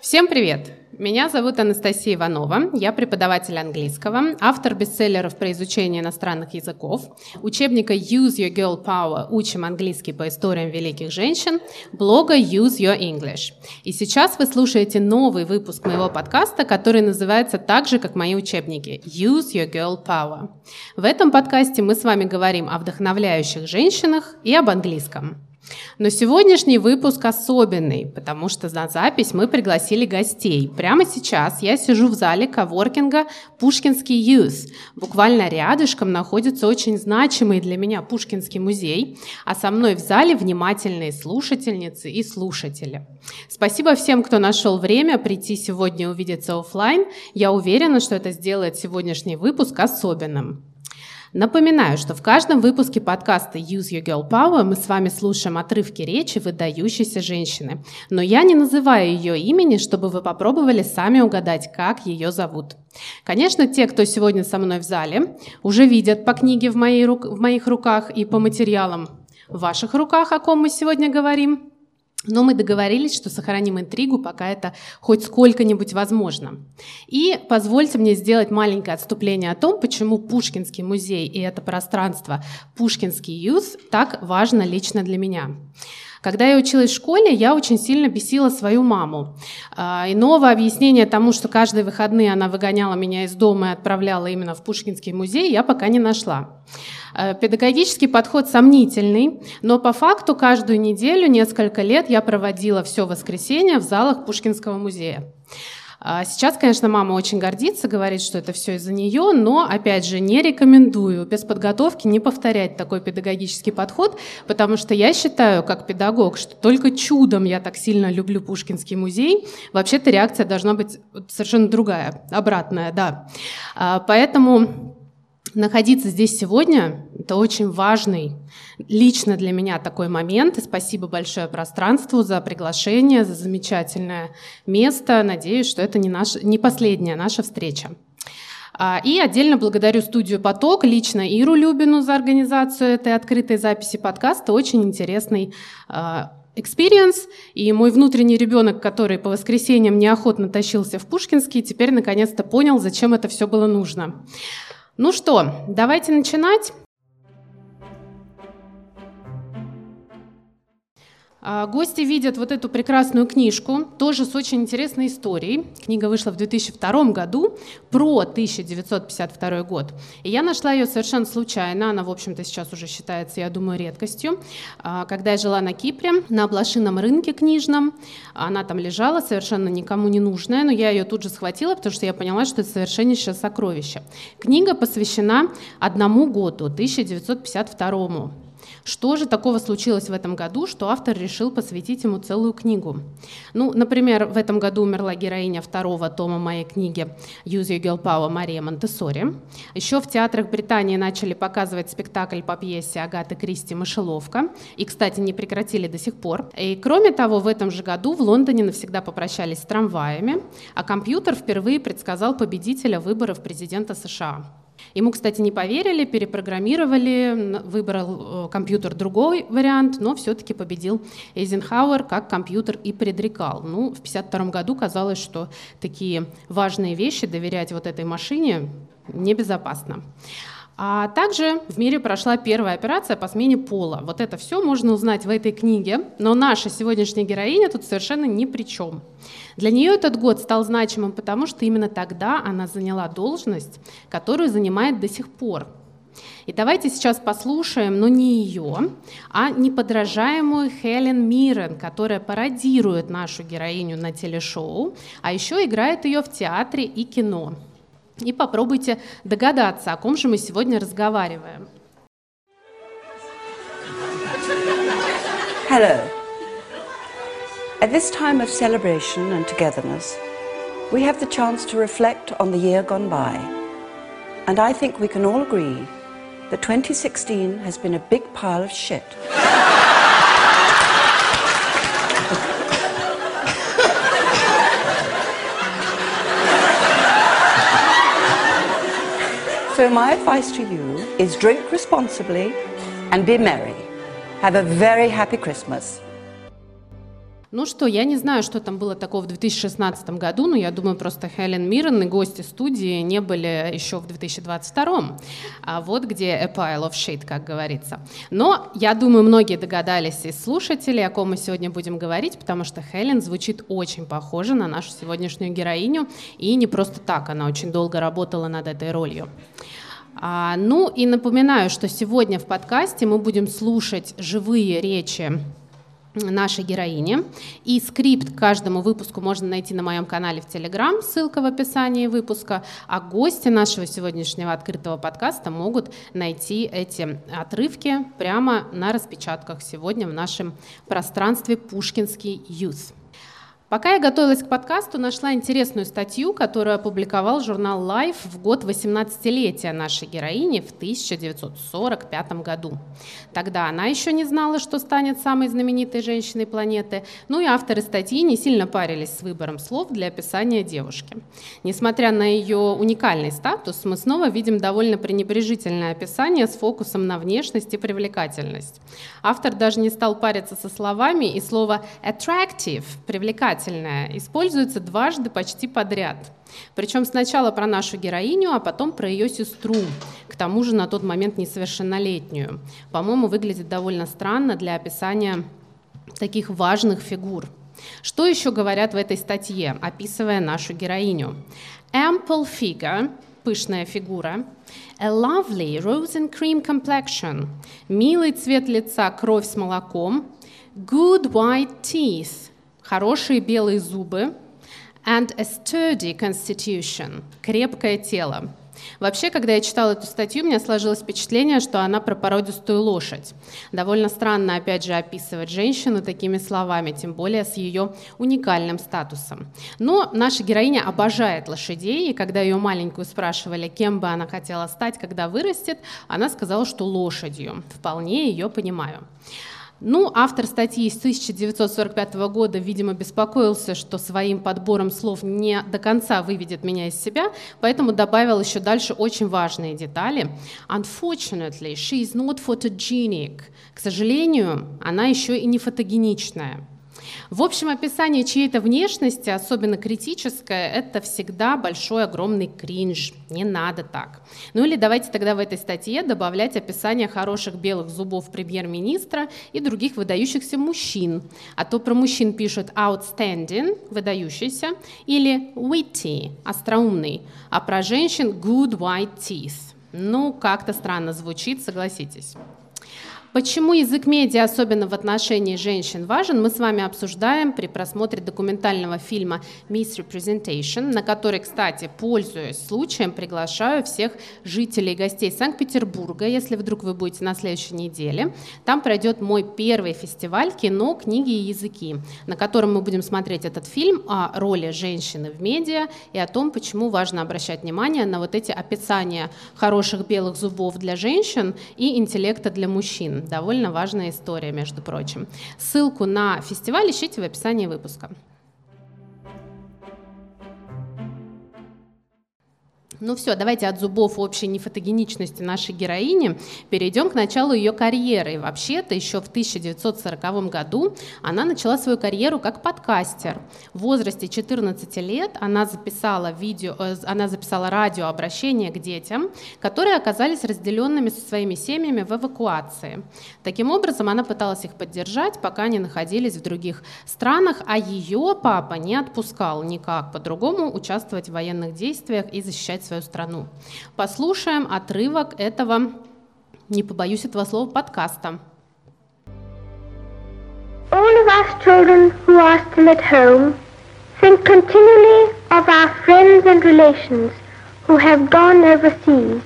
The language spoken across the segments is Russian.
Всем привет! Меня зовут Анастасия Иванова, я преподаватель английского, автор бестселлеров про изучение иностранных языков, учебника Use Your Girl Power «Учим английский по историям великих женщин», блога Use Your English. И сейчас вы слушаете новый выпуск моего подкаста, который называется так же, как мои учебники Use Your Girl Power. В этом подкасте мы с вами говорим о вдохновляющих женщинах и об английском. Но сегодняшний выпуск особенный, потому что на запись мы пригласили гостей. Прямо сейчас я сижу в зале коворкинга Пушкинский Юз. Буквально рядышком находится очень значимый для меня Пушкинский музей, а со мной в зале внимательные слушательницы и слушатели. Спасибо всем, кто нашел время прийти сегодня увидеться офлайн. Я уверена, что это сделает сегодняшний выпуск особенным. Напоминаю, что в каждом выпуске подкаста Use Your Girl Power мы с вами слушаем отрывки речи выдающейся женщины. Но я не называю ее имени, чтобы вы попробовали сами угадать, как ее зовут. Конечно, те, кто сегодня со мной в зале, уже видят по книге в, моей рук, в моих руках и по материалам в ваших руках, о ком мы сегодня говорим. Но мы договорились, что сохраним интригу, пока это хоть сколько-нибудь возможно. И позвольте мне сделать маленькое отступление о том, почему Пушкинский музей и это пространство Пушкинский Юз так важно лично для меня. Когда я училась в школе, я очень сильно бесила свою маму. А, иного объяснения тому, что каждые выходные она выгоняла меня из дома и отправляла именно в Пушкинский музей, я пока не нашла. Э, педагогический подход сомнительный, но по факту каждую неделю, несколько лет я проводила все воскресенье в залах Пушкинского музея. А сейчас, конечно, мама очень гордится, говорит, что это все из-за нее, но, опять же, не рекомендую без подготовки не повторять такой педагогический подход, потому что я считаю, как педагог, что только чудом я так сильно люблю Пушкинский музей. Вообще-то реакция должна быть совершенно другая, обратная, да. А, поэтому находиться здесь сегодня – это очень важный лично для меня такой момент. И спасибо большое пространству за приглашение, за замечательное место. Надеюсь, что это не, наша, не последняя наша встреча. А, и отдельно благодарю студию «Поток», лично Иру Любину за организацию этой открытой записи подкаста. Очень интересный experience, и мой внутренний ребенок, который по воскресеньям неохотно тащился в Пушкинский, теперь наконец-то понял, зачем это все было нужно. Ну что, давайте начинать. Гости видят вот эту прекрасную книжку, тоже с очень интересной историей. Книга вышла в 2002 году про 1952 год. И я нашла ее совершенно случайно. Она, в общем-то, сейчас уже считается, я думаю, редкостью. А, когда я жила на Кипре, на облашином рынке книжном, она там лежала, совершенно никому не нужная, но я ее тут же схватила, потому что я поняла, что это совершеннейшее сокровище. Книга посвящена одному году, 1952 что же такого случилось в этом году, что автор решил посвятить ему целую книгу? Ну, например, в этом году умерла героиня второго тома моей книги «Use Your Girl Power» Мария Монтессори. Еще в театрах Британии начали показывать спектакль по пьесе Агаты Кристи «Мышеловка». И, кстати, не прекратили до сих пор. И, кроме того, в этом же году в Лондоне навсегда попрощались с трамваями, а компьютер впервые предсказал победителя выборов президента США. Ему, кстати, не поверили, перепрограммировали, выбрал э, компьютер другой вариант, но все-таки победил Эйзенхауэр, как компьютер и предрекал. Ну, в 1952 году казалось, что такие важные вещи доверять вот этой машине небезопасно. А также в мире прошла первая операция по смене пола. Вот это все можно узнать в этой книге, но наша сегодняшняя героиня тут совершенно ни при чем. Для нее этот год стал значимым, потому что именно тогда она заняла должность, которую занимает до сих пор. И давайте сейчас послушаем, но не ее, а неподражаемую Хелен Миррен, которая пародирует нашу героиню на телешоу, а еще играет ее в театре и кино. И попробуйте догадаться, о ком же мы сегодня разговариваем. Hello. At this time of celebration and togetherness, we have the chance to reflect on the year gone by. And I think we can all agree that 2016 has been a big pile of shit. So my advice to you is drink responsibly and be merry. Have a very happy Christmas. Ну что, я не знаю, что там было такого в 2016 году, но я думаю, просто Хелен Миррен и гости студии не были еще в 2022. А вот где a pile of shit, как говорится. Но я думаю, многие догадались из слушателей, о ком мы сегодня будем говорить, потому что Хелен звучит очень похоже на нашу сегодняшнюю героиню, и не просто так, она очень долго работала над этой ролью. А, ну и напоминаю, что сегодня в подкасте мы будем слушать живые речи нашей героини. И скрипт к каждому выпуску можно найти на моем канале в Телеграм, ссылка в описании выпуска. А гости нашего сегодняшнего открытого подкаста могут найти эти отрывки прямо на распечатках сегодня в нашем пространстве «Пушкинский Youth». Пока я готовилась к подкасту, нашла интересную статью, которую опубликовал журнал Life в год 18-летия нашей героини в 1945 году. Тогда она еще не знала, что станет самой знаменитой женщиной планеты, ну и авторы статьи не сильно парились с выбором слов для описания девушки. Несмотря на ее уникальный статус, мы снова видим довольно пренебрежительное описание с фокусом на внешность и привлекательность. Автор даже не стал париться со словами, и слово attractive, привлекательность, привлекательное используется дважды почти подряд. Причем сначала про нашу героиню, а потом про ее сестру, к тому же на тот момент несовершеннолетнюю. По-моему, выглядит довольно странно для описания таких важных фигур. Что еще говорят в этой статье, описывая нашу героиню? Ample figure, пышная фигура, a lovely rose and cream complexion, милый цвет лица, кровь с молоком, good white teeth, хорошие белые зубы and a sturdy constitution, крепкое тело. Вообще, когда я читала эту статью, у меня сложилось впечатление, что она про породистую лошадь. Довольно странно, опять же, описывать женщину такими словами, тем более с ее уникальным статусом. Но наша героиня обожает лошадей, и когда ее маленькую спрашивали, кем бы она хотела стать, когда вырастет, она сказала, что лошадью. Вполне ее понимаю. Ну, автор статьи из 1945 года, видимо, беспокоился, что своим подбором слов не до конца выведет меня из себя, поэтому добавил еще дальше очень важные детали. Unfortunately, she is not photogenic. К сожалению, она еще и не фотогеничная. В общем, описание чьей-то внешности, особенно критическое, это всегда большой, огромный кринж. Не надо так. Ну или давайте тогда в этой статье добавлять описание хороших белых зубов премьер-министра и других выдающихся мужчин. А то про мужчин пишут outstanding, выдающийся, или witty, остроумный, а про женщин good white teeth. Ну, как-то странно звучит, согласитесь. Почему язык медиа, особенно в отношении женщин, важен, мы с вами обсуждаем при просмотре документального фильма Misrepresentation, на который, кстати, пользуясь случаем, приглашаю всех жителей и гостей Санкт-Петербурга, если вдруг вы будете на следующей неделе. Там пройдет мой первый фестиваль кино, книги и языки, на котором мы будем смотреть этот фильм о роли женщины в медиа и о том, почему важно обращать внимание на вот эти описания хороших белых зубов для женщин и интеллекта для мужчин. Довольно важная история, между прочим. Ссылку на фестиваль ищите в описании выпуска. Ну все, давайте от зубов общей нефотогеничности нашей героини перейдем к началу ее карьеры. И вообще-то еще в 1940 году она начала свою карьеру как подкастер. В возрасте 14 лет она записала, видео, э, она записала радиообращение к детям, которые оказались разделенными со своими семьями в эвакуации. Таким образом, она пыталась их поддержать, пока они находились в других странах, а ее папа не отпускал никак по-другому участвовать в военных действиях и защищать свою страну. Послушаем отрывок этого, не побоюсь этого слова, подкаста. All of us children who are still at home think continually of our friends and relations who have gone overseas,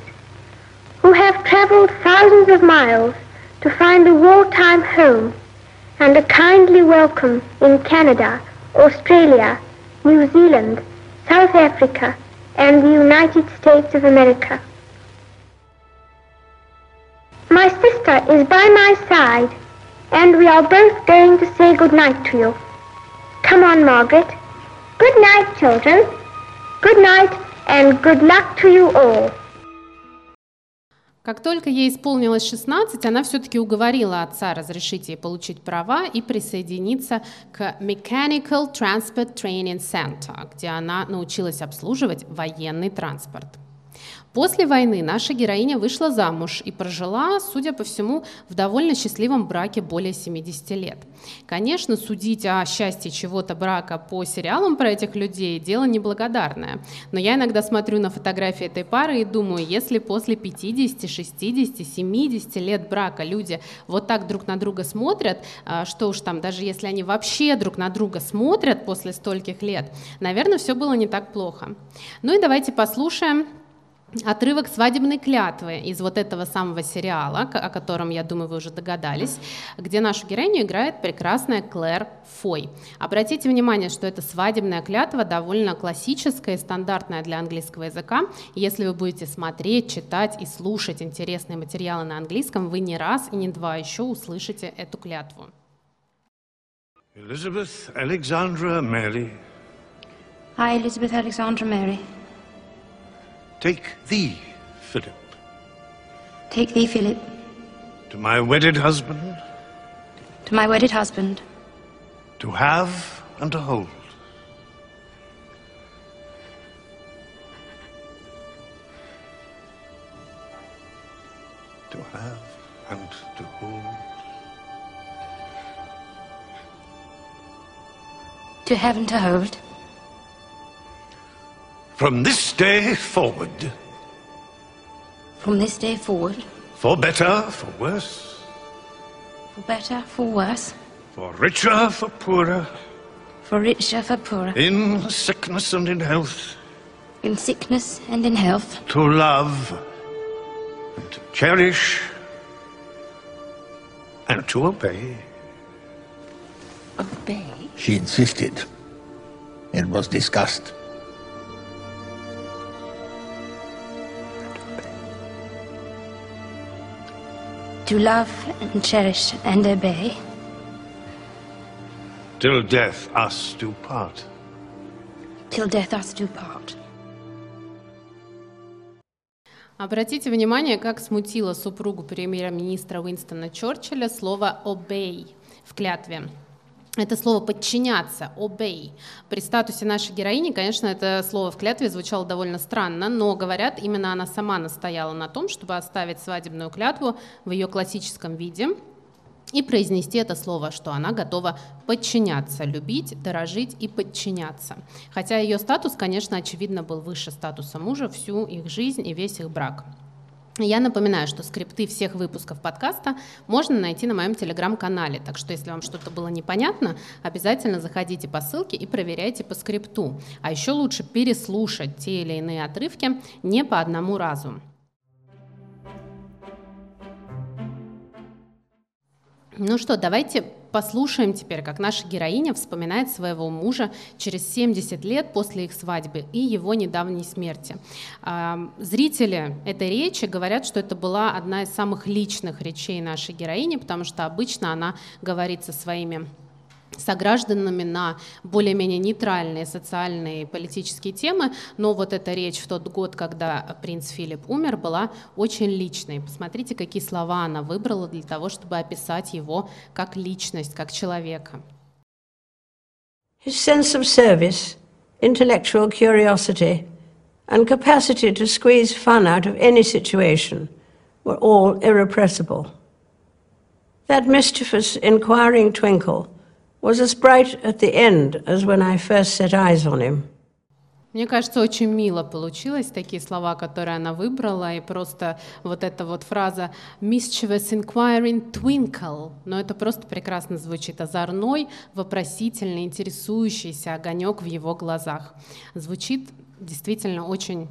who have traveled thousands of miles to find a wartime home and a kindly welcome in Canada, Australia, New Zealand, South Africa, and the United States of America. My sister is by my side, and we are both going to say good night to you. Come on, Margaret. Good night, children. Good night, and good luck to you all. Как только ей исполнилось 16, она все-таки уговорила отца разрешить ей получить права и присоединиться к Mechanical Transport Training Center, где она научилась обслуживать военный транспорт. После войны наша героиня вышла замуж и прожила, судя по всему, в довольно счастливом браке более 70 лет. Конечно, судить о счастье чего-то брака по сериалам про этих людей – дело неблагодарное. Но я иногда смотрю на фотографии этой пары и думаю, если после 50, 60, 70 лет брака люди вот так друг на друга смотрят, а, что уж там, даже если они вообще друг на друга смотрят после стольких лет, наверное, все было не так плохо. Ну и давайте послушаем отрывок свадебной клятвы из вот этого самого сериала, о котором, я думаю, вы уже догадались, где нашу героиню играет прекрасная Клэр Фой. Обратите внимание, что эта свадебная клятва довольно классическая и стандартная для английского языка. Если вы будете смотреть, читать и слушать интересные материалы на английском, вы не раз и не два еще услышите эту клятву. Elizabeth Alexandra Mary. I, Elizabeth Alexandra Mary. Take thee, Philip, Take thee, Philip, to my wedded husband, to my wedded husband, to have and to hold. To have and to hold. to have and to hold, From this day forward, from this day forward, for better, for worse, for better, for worse, for richer, for poorer, for richer, for poorer, in sickness and in health, in sickness and in health, to love and to cherish and to obey. obey, She insisted. It was discussed. To love and cherish and obey, till death us do part. till death us do part. Обратите внимание, как смутило супругу премьер-министра Уинстона Черчилля слово «obey» в клятве. Это слово «подчиняться», «obey». При статусе нашей героини, конечно, это слово в клятве звучало довольно странно, но, говорят, именно она сама настояла на том, чтобы оставить свадебную клятву в ее классическом виде и произнести это слово, что она готова подчиняться, любить, дорожить и подчиняться. Хотя ее статус, конечно, очевидно, был выше статуса мужа всю их жизнь и весь их брак. Я напоминаю, что скрипты всех выпусков подкаста можно найти на моем телеграм-канале, так что если вам что-то было непонятно, обязательно заходите по ссылке и проверяйте по скрипту. А еще лучше переслушать те или иные отрывки не по одному разу. Ну что, давайте послушаем теперь, как наша героиня вспоминает своего мужа через 70 лет после их свадьбы и его недавней смерти. А, Зрители этой речи говорят, что это была одна из самых личных речей нашей героини, потому что обычно она говорит со своими согражданами на более-менее нейтральные социальные и политические темы, но вот эта речь в тот год, когда принц Филипп умер, была очень личной. Посмотрите, какие слова она выбрала для того, чтобы описать его как личность, как человека. His sense of service, intellectual curiosity, and capacity to squeeze fun out of any situation were all irrepressible. That mischievous, inquiring twinkle was as bright at the end as when I first set eyes on him. Мне кажется, очень мило получилось, такие слова, которые она выбрала, и просто вот эта вот фраза «mischievous inquiring twinkle», но это просто прекрасно звучит, озорной, вопросительный, интересующийся огонек в его глазах. Звучит действительно очень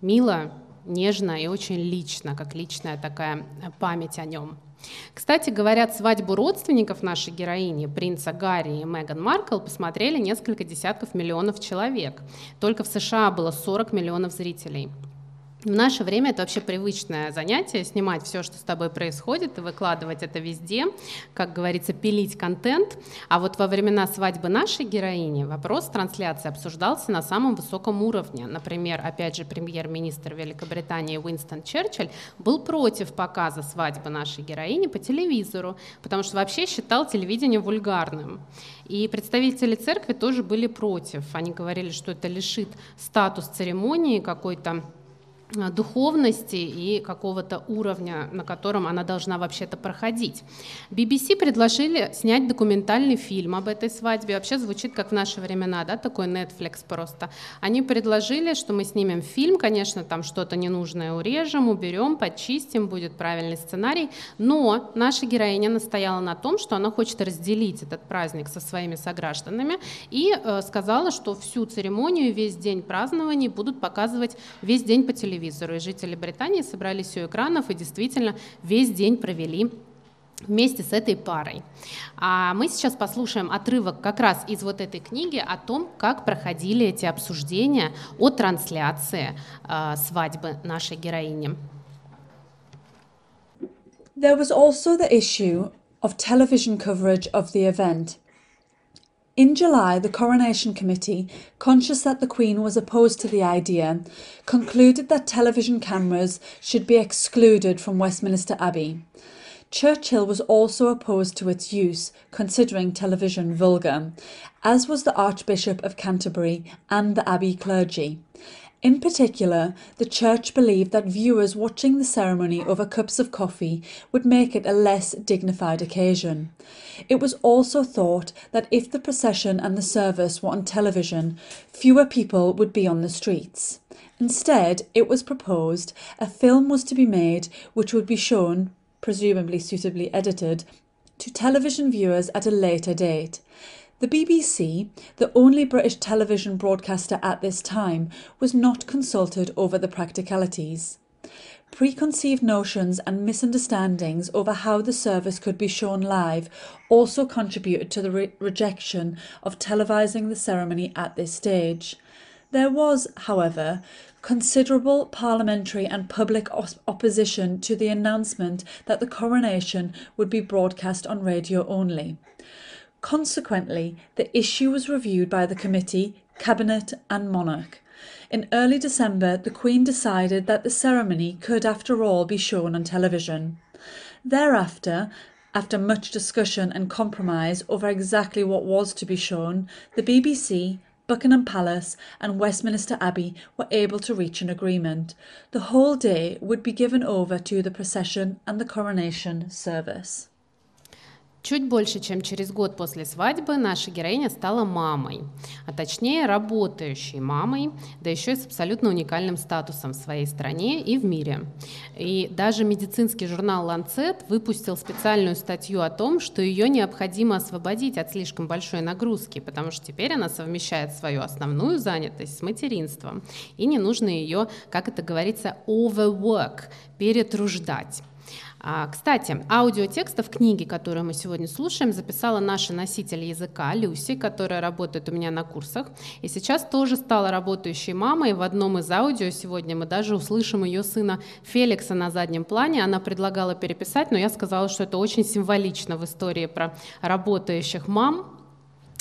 мило, нежно и очень лично, как личная такая память о нем. Кстати, говорят, свадьбу родственников нашей героини, принца Гарри и Меган Маркл, посмотрели несколько десятков миллионов человек. Только в США было 40 миллионов зрителей. В наше время это вообще привычное занятие, снимать все, что с тобой происходит, и выкладывать это везде, как говорится, пилить контент. А вот во времена свадьбы нашей героини вопрос трансляции обсуждался на самом высоком уровне. Например, опять же, премьер-министр Великобритании Уинстон Черчилль был против показа свадьбы нашей героини по телевизору, потому что вообще считал телевидение вульгарным. И представители церкви тоже были против. Они говорили, что это лишит статус церемонии какой-то духовности и какого-то уровня, на котором она должна вообще-то проходить. BBC предложили снять документальный фильм об этой свадьбе. Вообще звучит как в наши времена, да, такой Netflix просто. Они предложили, что мы снимем фильм, конечно, там что-то ненужное урежем, уберем, почистим, будет правильный сценарий, но наша героиня настояла на том, что она хочет разделить этот праздник со своими согражданами и э, сказала, что всю церемонию, весь день празднований будут показывать весь день по телевизору телевизору. И жители Британии собрались у экранов и действительно весь день провели вместе с этой парой. А мы сейчас послушаем отрывок как раз из вот этой книги о том, как проходили эти обсуждения о трансляции э, свадьбы нашей героини. There was also the issue of television coverage of the event. In July, the Coronation Committee, conscious that the Queen was opposed to the idea, concluded that television cameras should be excluded from Westminster Abbey. Churchill was also opposed to its use, considering television vulgar, as was the Archbishop of Canterbury and the Abbey clergy. In particular, the church believed that viewers watching the ceremony over cups of coffee would make it a less dignified occasion. It was also thought that if the procession and the service were on television, fewer people would be on the streets. Instead, it was proposed a film was to be made which would be shown, presumably suitably edited, to television viewers at a later date. The BBC, the only British television broadcaster at this time, was not consulted over the practicalities. Preconceived notions and misunderstandings over how the service could be shown live also contributed to the re- rejection of televising the ceremony at this stage. There was, however, considerable parliamentary and public os- opposition to the announcement that the coronation would be broadcast on radio only. Consequently, the issue was reviewed by the committee, cabinet, and monarch. In early December, the Queen decided that the ceremony could, after all, be shown on television. Thereafter, after much discussion and compromise over exactly what was to be shown, the BBC, Buckingham Palace, and Westminster Abbey were able to reach an agreement. The whole day would be given over to the procession and the coronation service. Чуть больше, чем через год после свадьбы, наша героиня стала мамой, а точнее работающей мамой, да еще и с абсолютно уникальным статусом в своей стране и в мире. И даже медицинский журнал Lancet выпустил специальную статью о том, что ее необходимо освободить от слишком большой нагрузки, потому что теперь она совмещает свою основную занятость с материнством, и не нужно ее, как это говорится, overwork, перетруждать. А, кстати, аудиотекстов книги, которую мы сегодня слушаем, записала наша носитель языка Люси, которая работает у меня на курсах, и сейчас тоже стала работающей мамой. В одном из аудио сегодня мы даже услышим ее сына Феликса на заднем плане. Она предлагала переписать, но я сказала, что это очень символично в истории про работающих мам,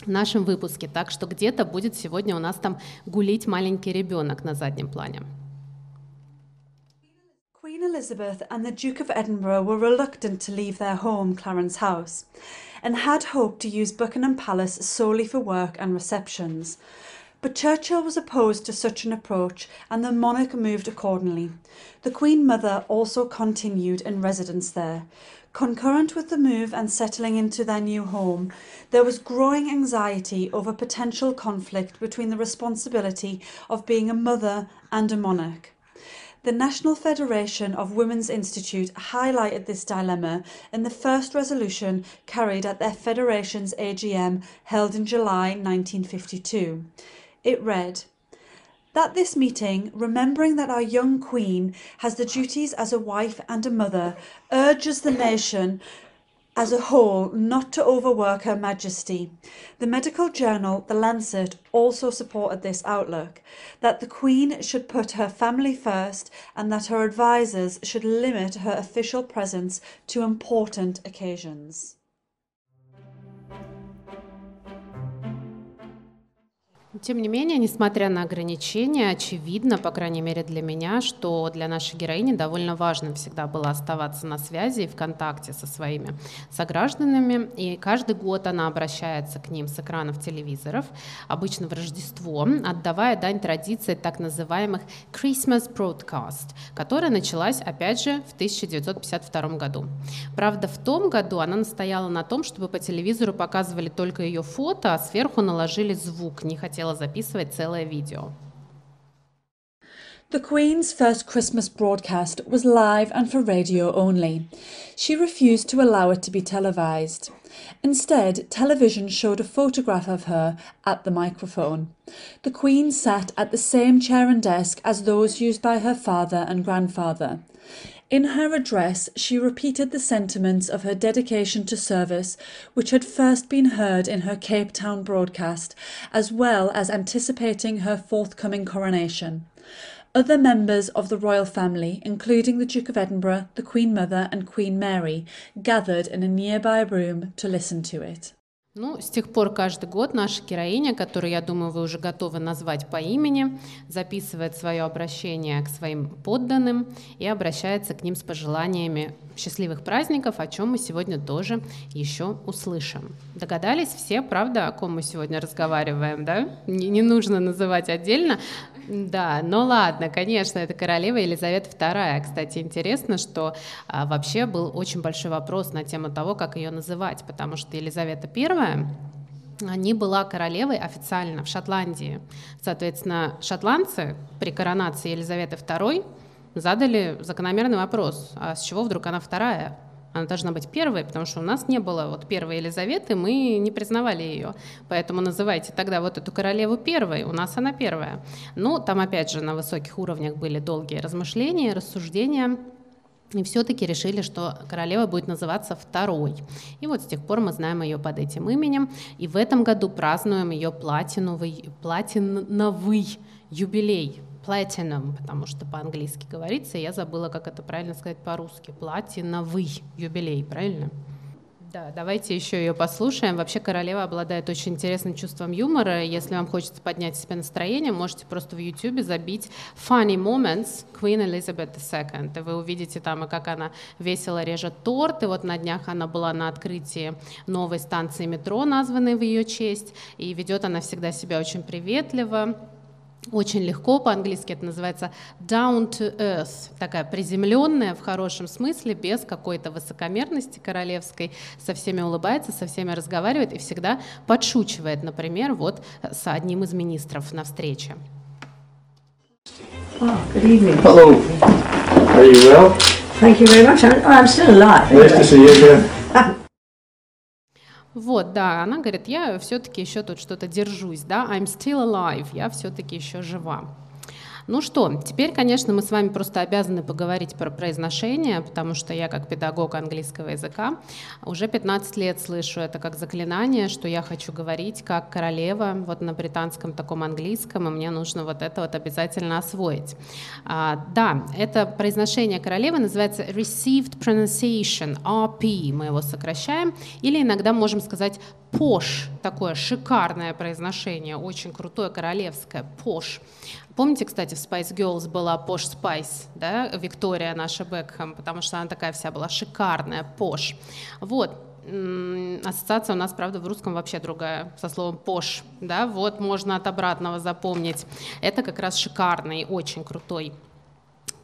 в нашем выпуске, так что где-то будет сегодня у нас там гулить маленький ребенок на заднем плане. Elizabeth and the Duke of Edinburgh were reluctant to leave their home, Clarence House, and had hoped to use Buckingham Palace solely for work and receptions. But Churchill was opposed to such an approach, and the monarch moved accordingly. The Queen Mother also continued in residence there. Concurrent with the move and settling into their new home, there was growing anxiety over potential conflict between the responsibility of being a mother and a monarch. The National Federation of Women's Institute highlighted this dilemma in the first resolution carried at their federation's AGM held in July 1952. It read, that this meeting, remembering that our young Queen has the duties as a wife and a mother, urges the nation as a whole not to overwork Her Majesty. The medical journal, The Lancet, also supported this outlook that the Queen should put her family first and that her advisers should limit her official presence to important occasions. Тем не менее, несмотря на ограничения, очевидно, по крайней мере для меня, что для нашей героини довольно важно всегда было оставаться на связи и в контакте со своими согражданами. И каждый год она обращается к ним с экранов телевизоров, обычно в Рождество, отдавая дань традиции так называемых Christmas Broadcast, которая началась, опять же, в 1952 году. Правда, в том году она настояла на том, чтобы по телевизору показывали только ее фото, а сверху наложили звук, не хотела хотела записывать целое видео. The Queen's first Christmas broadcast was live and for radio only. She refused to allow it to be televised. Instead, television showed a photograph of her at the microphone. The Queen sat at the same chair and desk as those used by her father and grandfather. In her address, she repeated the sentiments of her dedication to service, which had first been heard in her Cape Town broadcast, as well as anticipating her forthcoming coronation. Other members of the royal family, including the Duke of Edinburgh, the Queen Mother, and Queen Mary, gathered in a nearby room to listen to it. Ну, с тех пор каждый год наша героиня, которую, я думаю, вы уже готовы назвать по имени, записывает свое обращение к своим подданным и обращается к ним с пожеланиями счастливых праздников, о чем мы сегодня тоже еще услышим. Догадались все, правда, о ком мы сегодня разговариваем, да? Не, не нужно называть отдельно. Да, ну ладно, конечно, это королева Елизавета II. Кстати, интересно, что а, вообще был очень большой вопрос на тему того, как ее называть, потому что Елизавета I не была королевой официально в Шотландии. Соответственно, шотландцы при коронации Елизаветы II задали закономерный вопрос, а с чего вдруг она вторая? Она должна быть первой, потому что у нас не было вот первой Елизаветы, мы не признавали ее. Поэтому называйте тогда вот эту королеву первой, у нас она первая. Ну, там опять же на высоких уровнях были долгие размышления, рассуждения. И все-таки решили, что королева будет называться второй. И вот с тех пор мы знаем ее под этим именем. И в этом году празднуем ее платиновый, платиновый юбилей platinum, потому что по-английски говорится, я забыла, как это правильно сказать по-русски. Платиновый юбилей, правильно? Да, давайте еще ее послушаем. Вообще королева обладает очень интересным чувством юмора. Если вам хочется поднять себе настроение, можете просто в YouTube забить Funny Moments Queen Elizabeth II. И вы увидите там, и как она весело режет торт. И вот на днях она была на открытии новой станции метро, названной в ее честь. И ведет она всегда себя очень приветливо очень легко, по-английски это называется down to earth, такая приземленная в хорошем смысле, без какой-то высокомерности королевской, со всеми улыбается, со всеми разговаривает и всегда подшучивает, например, вот с одним из министров на встрече. Oh, good evening. Hello. Are you well? Thank you very much. I'm, I'm still alive. Nice to see you again. Вот, да, она говорит, я все-таки еще тут что-то держусь, да, I'm still alive, я все-таки еще жива. Ну что, теперь, конечно, мы с вами просто обязаны поговорить про произношение, потому что я как педагог английского языка уже 15 лет слышу это как заклинание, что я хочу говорить как королева вот на британском таком английском, и мне нужно вот это вот обязательно освоить. А, да, это произношение королевы называется Received Pronunciation, RP, мы его сокращаем, или иногда можем сказать posh, такое шикарное произношение, очень крутое королевское, posh. Помните, кстати, в Spice Girls была Posh Spice, да, Виктория наша Бекхэм, потому что она такая вся была шикарная, posh. Вот, ассоциация у нас, правда, в русском вообще другая, со словом пош, да, вот можно от обратного запомнить. Это как раз шикарный, очень крутой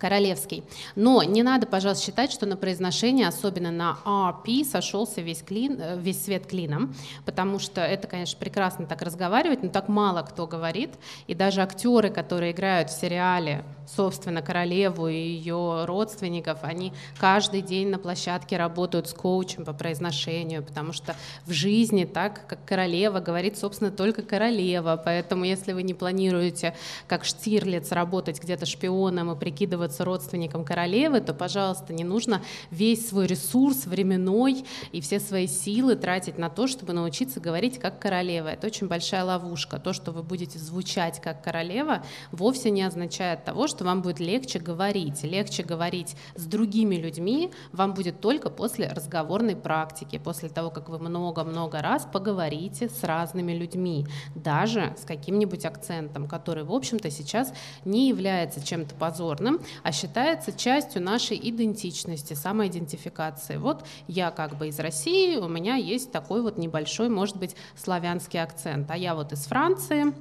королевский. Но не надо, пожалуйста, считать, что на произношение, особенно на RP, сошелся весь, клин, э, весь свет клином, потому что это, конечно, прекрасно так разговаривать, но так мало кто говорит, и даже актеры, которые играют в сериале, собственно, королеву и ее родственников, они каждый день на площадке работают с коучем по произношению, потому что в жизни так, как королева, говорит, собственно, только королева, поэтому если вы не планируете, как Штирлиц, работать где-то шпионом и прикидывать прикидываться родственником королевы, то, пожалуйста, не нужно весь свой ресурс временной и все свои силы тратить на то, чтобы научиться говорить как королева. Это очень большая ловушка. То, что вы будете звучать как королева, вовсе не означает того, что вам будет легче говорить. Легче говорить с другими людьми вам будет только после разговорной практики, после того, как вы много-много раз поговорите с разными людьми, даже с каким-нибудь акцентом, который, в общем-то, сейчас не является чем-то позорным, а считается частью нашей идентичности, самоидентификации. Вот я как бы из России, у меня есть такой вот небольшой, может быть, славянский акцент, а я вот из Франции,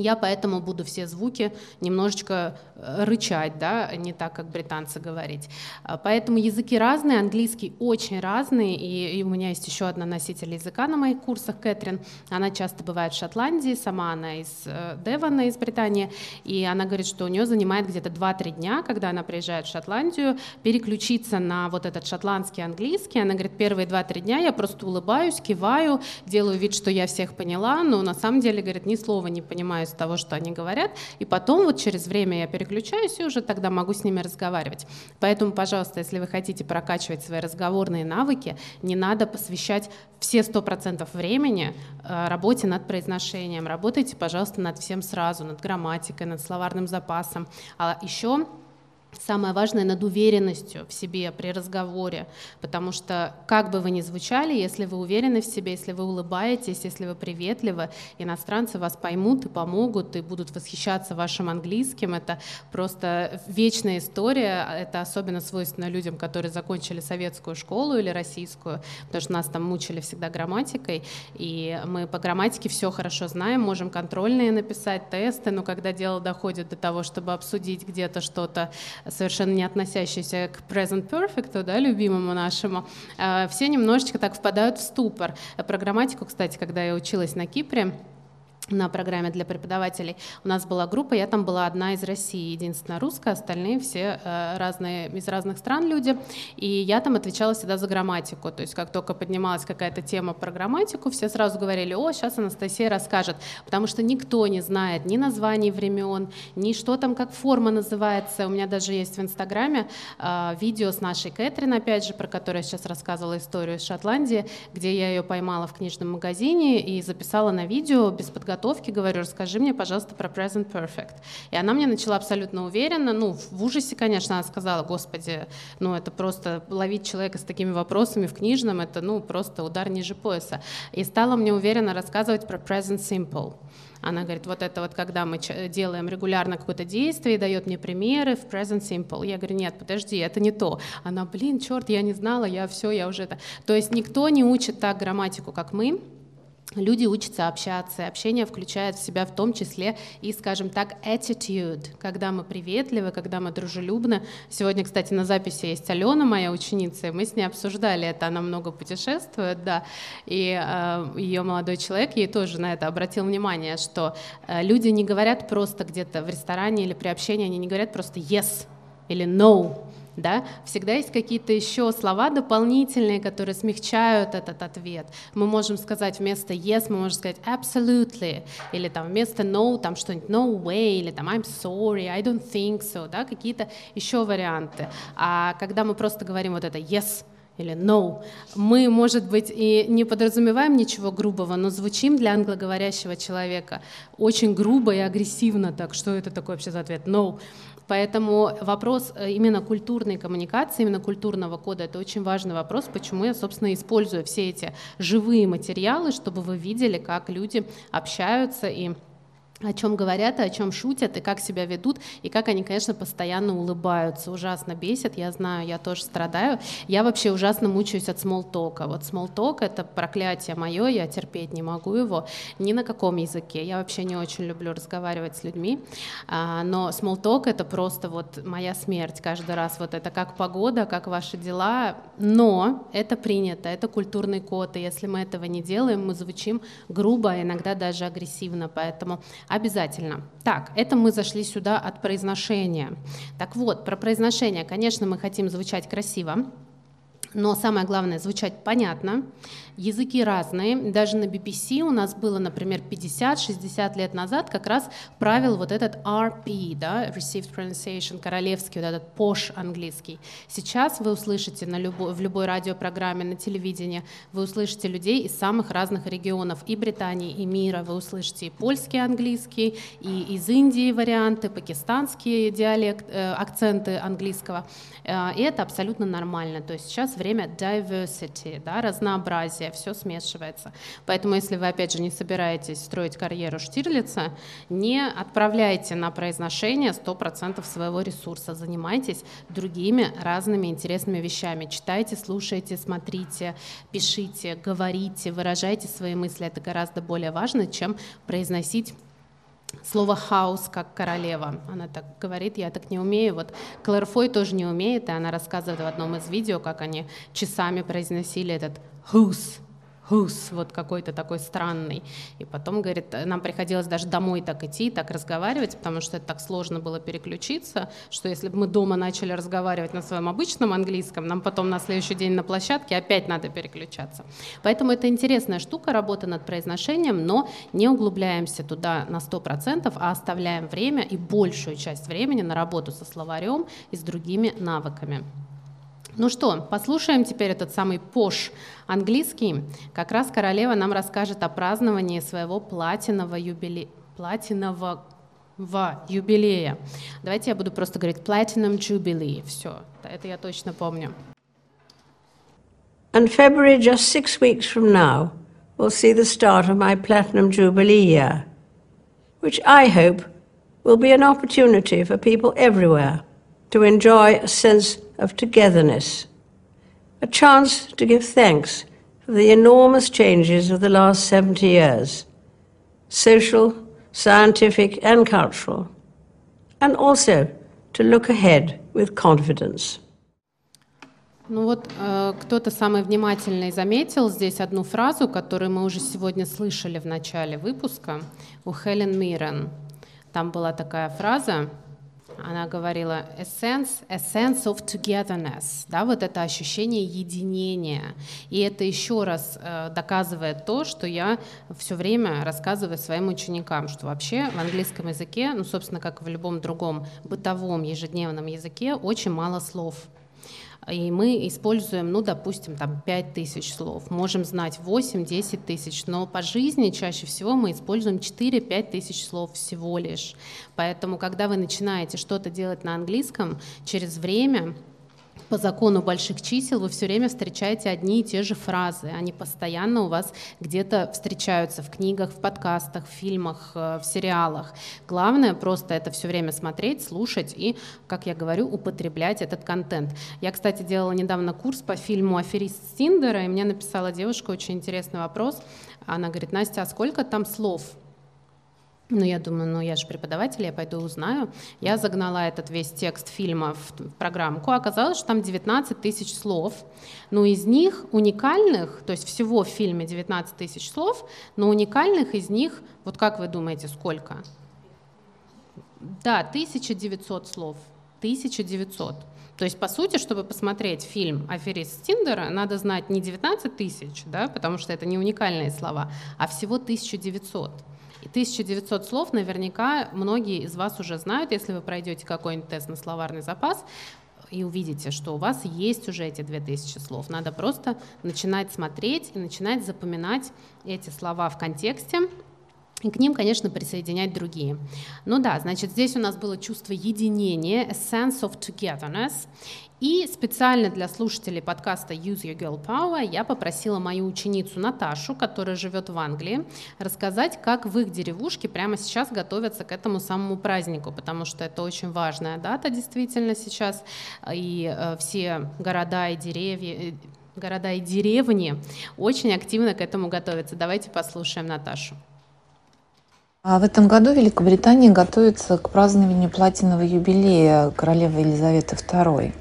я поэтому буду все звуки немножечко э, рычать, да, не так, как британцы говорить. А, поэтому языки разные, английский очень разный, и, и у меня есть еще одна носитель языка на моих курсах, Кэтрин. Она часто бывает в Шотландии, сама она из э, Девона, из Британии, и она говорит, что у нее занимает где-то 2-3 дня, когда она приезжает в Шотландию, переключиться на вот этот шотландский английский. Она говорит, первые 2-3 дня я просто улыбаюсь, киваю, делаю вид, что я всех поняла, но на самом деле, говорит, ни слова не понимаю из того, что они говорят, и потом вот через время я переключаюсь и уже тогда могу с ними разговаривать. Поэтому, пожалуйста, если вы хотите прокачивать свои разговорные навыки, не надо посвящать все сто процентов времени э, работе над произношением. Работайте, пожалуйста, над всем сразу, над грамматикой, над словарным запасом. А еще Самое важное над уверенностью в себе при разговоре, потому что как бы вы ни звучали, если вы уверены в себе, если вы улыбаетесь, если вы приветливы, иностранцы вас поймут и помогут, и будут восхищаться вашим английским. Это просто вечная история, это особенно свойственно людям, которые закончили советскую школу или российскую, потому что нас там мучили всегда грамматикой, и мы по грамматике все хорошо знаем, можем контрольные написать, тесты, но когда дело доходит до того, чтобы обсудить где-то что-то совершенно не относящиеся к present perfect, да, любимому нашему, э, все немножечко так впадают в ступор. Про грамматику, кстати, когда я училась на Кипре, на программе для преподавателей. У нас была группа, я там была одна из России, единственная русская, остальные все э, разные, из разных стран люди. И я там отвечала всегда за грамматику. То есть как только поднималась какая-то тема про грамматику, все сразу говорили, о, сейчас Анастасия расскажет. Потому что никто не знает ни названий времен, ни что там, как форма называется. У меня даже есть в Инстаграме э, видео с нашей Кэтрин, опять же, про которую я сейчас рассказывала историю из Шотландии, где я ее поймала в книжном магазине и записала на видео без подготовки подготовке, говорю, расскажи мне, пожалуйста, про Present Perfect. И она мне начала абсолютно уверенно, ну, в ужасе, конечно, она сказала, господи, ну, это просто ловить человека с такими вопросами в книжном, это, ну, просто удар ниже пояса. И стала мне уверенно рассказывать про Present Simple. Она говорит, вот это вот когда мы делаем регулярно какое-то действие, дает мне примеры в present simple. Я говорю, нет, подожди, это не то. Она, блин, черт, я не знала, я все, я уже это. То есть никто не учит так грамматику, как мы люди учатся общаться, и общение включает в себя в том числе и, скажем так, attitude, когда мы приветливы, когда мы дружелюбны. Сегодня, кстати, на записи есть Алена, моя ученица, и мы с ней обсуждали это, она много путешествует, да, и э, ее молодой человек ей тоже на это обратил внимание, что э, люди не говорят просто где-то в ресторане или при общении, они не говорят просто yes или no, да, всегда есть какие-то еще слова дополнительные, которые смягчают этот ответ. Мы можем сказать вместо yes, мы можем сказать absolutely, или там вместо no, там что-нибудь no way, или там I'm sorry, I don't think so, да, какие-то еще варианты. А когда мы просто говорим вот это yes, или no. Мы, может быть, и не подразумеваем ничего грубого, но звучим для англоговорящего человека очень грубо и агрессивно. Так что это такое вообще за ответ? No. Поэтому вопрос э, именно культурной коммуникации, именно культурного кода, это очень важный вопрос, почему я, собственно, использую все эти живые материалы, чтобы вы видели, как люди общаются и о чем говорят и о чем шутят, и как себя ведут, и как они, конечно, постоянно улыбаются. Ужасно бесит, я знаю, я тоже страдаю. Я вообще ужасно мучаюсь от смолтока. Вот смолток — это проклятие мое, я терпеть не могу его ни на каком языке. Я вообще не очень люблю разговаривать с людьми, а, но смолток — это просто вот моя смерть каждый раз. Вот это как погода, как ваши дела, но это принято, это культурный код, и если мы этого не делаем, мы звучим грубо, а иногда даже агрессивно, поэтому Обязательно. Так, это мы зашли сюда от произношения. Так вот, про произношение. Конечно, мы хотим звучать красиво, но самое главное, звучать понятно. Языки разные. Даже на BBC у нас было, например, 50-60 лет назад как раз правил вот этот RP, да, Received Pronunciation, королевский, вот этот пош английский. Сейчас вы услышите на любой, в любой радиопрограмме, на телевидении, вы услышите людей из самых разных регионов и Британии, и мира. Вы услышите и польский английский, и из Индии варианты, пакистанские диалект, э, акценты английского. Э, и это абсолютно нормально. То есть сейчас время diversity, да, разнообразия, все смешивается. Поэтому если вы, опять же, не собираетесь строить карьеру Штирлица, не отправляйте на произношение 100% своего ресурса, занимайтесь другими разными интересными вещами. Читайте, слушайте, смотрите, пишите, говорите, выражайте свои мысли. Это гораздо более важно, чем произносить слово «хаус» как королева. Она так говорит, я так не умею. Вот Клэр Фой тоже не умеет, и она рассказывает в одном из видео, как они часами произносили этот «who's», хус, вот какой-то такой странный. И потом, говорит, нам приходилось даже домой так идти, так разговаривать, потому что это так сложно было переключиться, что если бы мы дома начали разговаривать на своем обычном английском, нам потом на следующий день на площадке опять надо переключаться. Поэтому это интересная штука, работа над произношением, но не углубляемся туда на 100%, а оставляем время и большую часть времени на работу со словарем и с другими навыками. Ну что, послушаем теперь этот самый пош английский. Как раз королева нам расскажет о праздновании своего платинового юбилея. Платинового юбилея. Давайте я буду просто говорить Platinum Jubilee. Все, это я точно помню. And February, just six weeks from now, will see the start of my Platinum Jubilee year, which I hope will be an opportunity for people everywhere to enjoy a sense of togetherness, a chance to give thanks for the enormous changes of the last 70 years social, scientific, and cultural, and also to look ahead with confidence. Ну вот э, кто-то самый внимательный заметил здесь одну фразу, которую мы уже сегодня слышали в начале выпуска у Хелен Миррен. Там была такая фраза она говорила a sense of togetherness, да, вот это ощущение единения. И это еще раз э, доказывает то, что я все время рассказываю своим ученикам, что вообще в английском языке, ну, собственно, как и в любом другом бытовом ежедневном языке, очень мало слов и мы используем, ну, допустим, там 5 тысяч слов, можем знать 8-10 тысяч, но по жизни чаще всего мы используем 4-5 тысяч слов всего лишь. Поэтому, когда вы начинаете что-то делать на английском, через время по закону больших чисел вы все время встречаете одни и те же фразы. Они постоянно у вас где-то встречаются в книгах, в подкастах, в фильмах, э, в сериалах. Главное просто это все время смотреть, слушать и, как я говорю, употреблять этот контент. Я, кстати, делала недавно курс по фильму «Аферист Синдера», и мне написала девушка очень интересный вопрос. Она говорит, Настя, а сколько там слов ну, я думаю, ну, я же преподаватель, я пойду узнаю. Я загнала этот весь текст фильма в программку. Оказалось, что там 19 тысяч слов. Но из них уникальных, то есть всего в фильме 19 тысяч слов, но уникальных из них, вот как вы думаете, сколько? Да, 1900 слов. 1900. То есть, по сути, чтобы посмотреть фильм «Аферист Тиндера», надо знать не 19 тысяч, да, потому что это не уникальные слова, а всего 1900. И 1900 слов наверняка многие из вас уже знают, если вы пройдете какой-нибудь тест на словарный запас, и увидите, что у вас есть уже эти 2000 слов. Надо просто начинать смотреть и начинать запоминать эти слова в контексте, и к ним, конечно, присоединять другие. Ну да, значит, здесь у нас было чувство единения, a sense of togetherness. И специально для слушателей подкаста Use Your Girl Power я попросила мою ученицу Наташу, которая живет в Англии, рассказать, как в их деревушке прямо сейчас готовятся к этому самому празднику, потому что это очень важная дата действительно сейчас, и э, все города и деревья, э, города и деревни очень активно к этому готовятся. Давайте послушаем Наташу. А в этом году Великобритания готовится к празднованию платинового юбилея королевы Елизаветы II.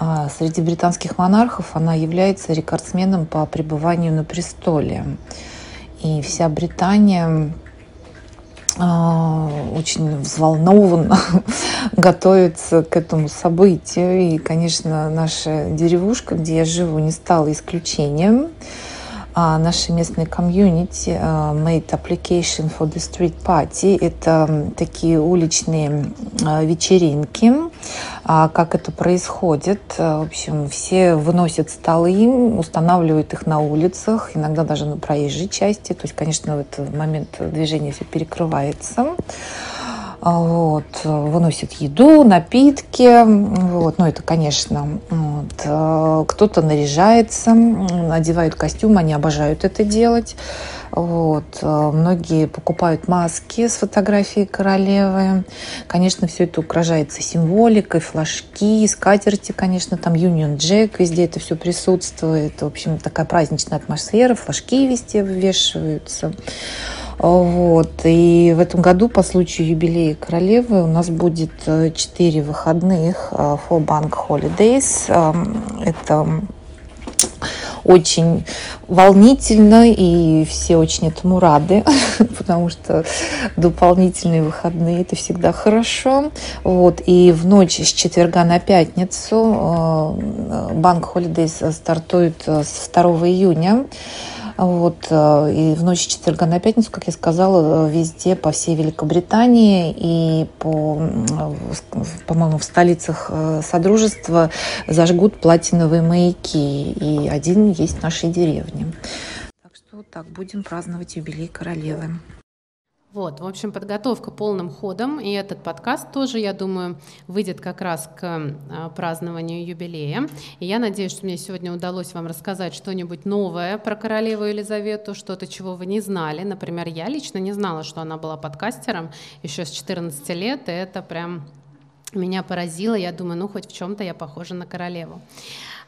А среди британских монархов она является рекордсменом по пребыванию на престоле. И вся Британия очень взволнованно готовится к этому событию. И, конечно, наша деревушка, где я живу, не стала исключением а нашей комьюнити а, made application for the street party. Это такие уличные а, вечеринки. А как это происходит? В общем, все выносят столы, устанавливают их на улицах, иногда даже на проезжей части. То есть, конечно, в этот момент движение все перекрывается. А, вот, выносит еду, напитки, вот, ну это, конечно, вот, э, кто-то наряжается, надевают костюм, они обожают это делать, вот, э, многие покупают маски с фотографией королевы, конечно, все это украшается символикой, флажки, скатерти, конечно, там Union Jack, везде это все присутствует, в общем, такая праздничная атмосфера, флажки везде вывешиваются, вот. И в этом году по случаю юбилея королевы у нас будет 4 э, выходных э, for Bank Holidays. Эм, это очень волнительно, и все очень этому рады, потому что дополнительные выходные – это всегда хорошо. Вот. И в ночь с четверга на пятницу э, Банк Holidays стартует с 2 июня. Вот. Э, и в ночь четверга на пятницу, как я сказала, э, везде по всей Великобритании и по, э, по-моему, в столицах Содружества зажгут платиновые маяки. И один есть в нашей деревне. Так что так, будем праздновать юбилей королевы. Вот, в общем, подготовка полным ходом, и этот подкаст тоже, я думаю, выйдет как раз к а, празднованию юбилея. И я надеюсь, что мне сегодня удалось вам рассказать что-нибудь новое про королеву Елизавету, что-то, чего вы не знали. Например, я лично не знала, что она была подкастером еще с 14 лет, и это прям меня поразило. Я думаю, ну, хоть в чем-то я похожа на королеву.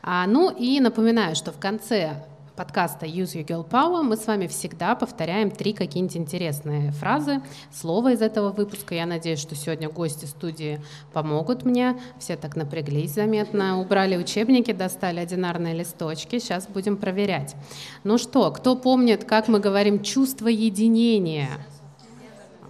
А, ну и напоминаю, что в конце подкаста Use Your Girl Power мы с вами всегда повторяем три какие-нибудь интересные фразы, слова из этого выпуска. Я надеюсь, что сегодня гости студии помогут мне. Все так напряглись заметно, убрали учебники, достали одинарные листочки. Сейчас будем проверять. Ну что, кто помнит, как мы говорим «чувство единения»?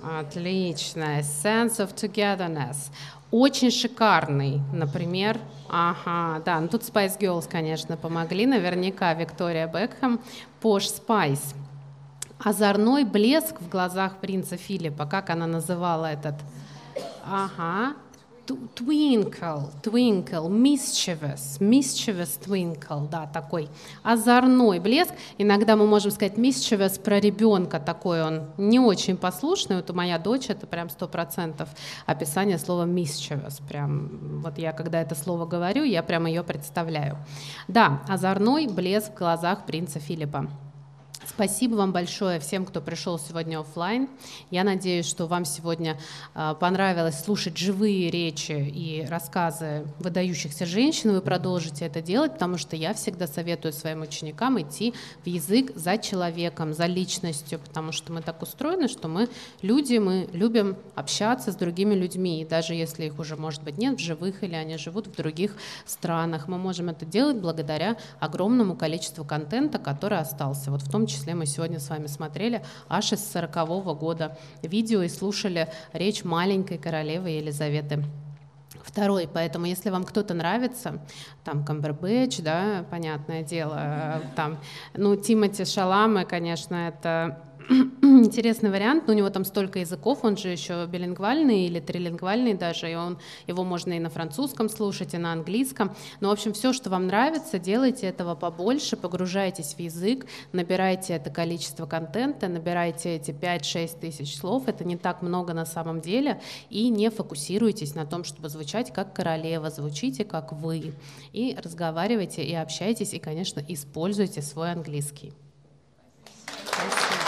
Отлично. Sense of togetherness. Очень шикарный, например, Ага, да, ну тут Spice Girls, конечно, помогли, наверняка Виктория Бекхэм, Posh Spice. Озорной блеск в глазах принца Филиппа, как она называла этот? Ага, twinkle, twinkle, mischievous, mischievous twinkle, да, такой озорной блеск. Иногда мы можем сказать mischievous про ребенка, такой он не очень послушный. Вот у моя дочь это прям сто процентов описание слова mischievous. Прям вот я когда это слово говорю, я прям ее представляю. Да, озорной блеск в глазах принца Филиппа. Спасибо вам большое всем, кто пришел сегодня офлайн. Я надеюсь, что вам сегодня а, понравилось слушать живые речи и рассказы выдающихся женщин. Вы продолжите это делать, потому что я всегда советую своим ученикам идти в язык за человеком, за личностью, потому что мы так устроены, что мы люди, мы любим общаться с другими людьми. И даже если их уже, может быть, нет в живых или они живут в других странах, мы можем это делать благодаря огромному количеству контента, который остался. Вот в том числе мы сегодня с вами смотрели аж из 40 -го года видео и слушали речь маленькой королевы Елизаветы Второй, поэтому если вам кто-то нравится, там Камбербэтч, да, понятное дело, там, ну, Тимати Шаламы, конечно, это интересный вариант, но у него там столько языков, он же еще билингвальный или трилингвальный даже, и он, его можно и на французском слушать, и на английском. Но, в общем, все, что вам нравится, делайте этого побольше, погружайтесь в язык, набирайте это количество контента, набирайте эти 5-6 тысяч слов, это не так много на самом деле, и не фокусируйтесь на том, чтобы звучать как королева, звучите как вы, и разговаривайте, и общайтесь, и, конечно, используйте свой английский. Спасибо.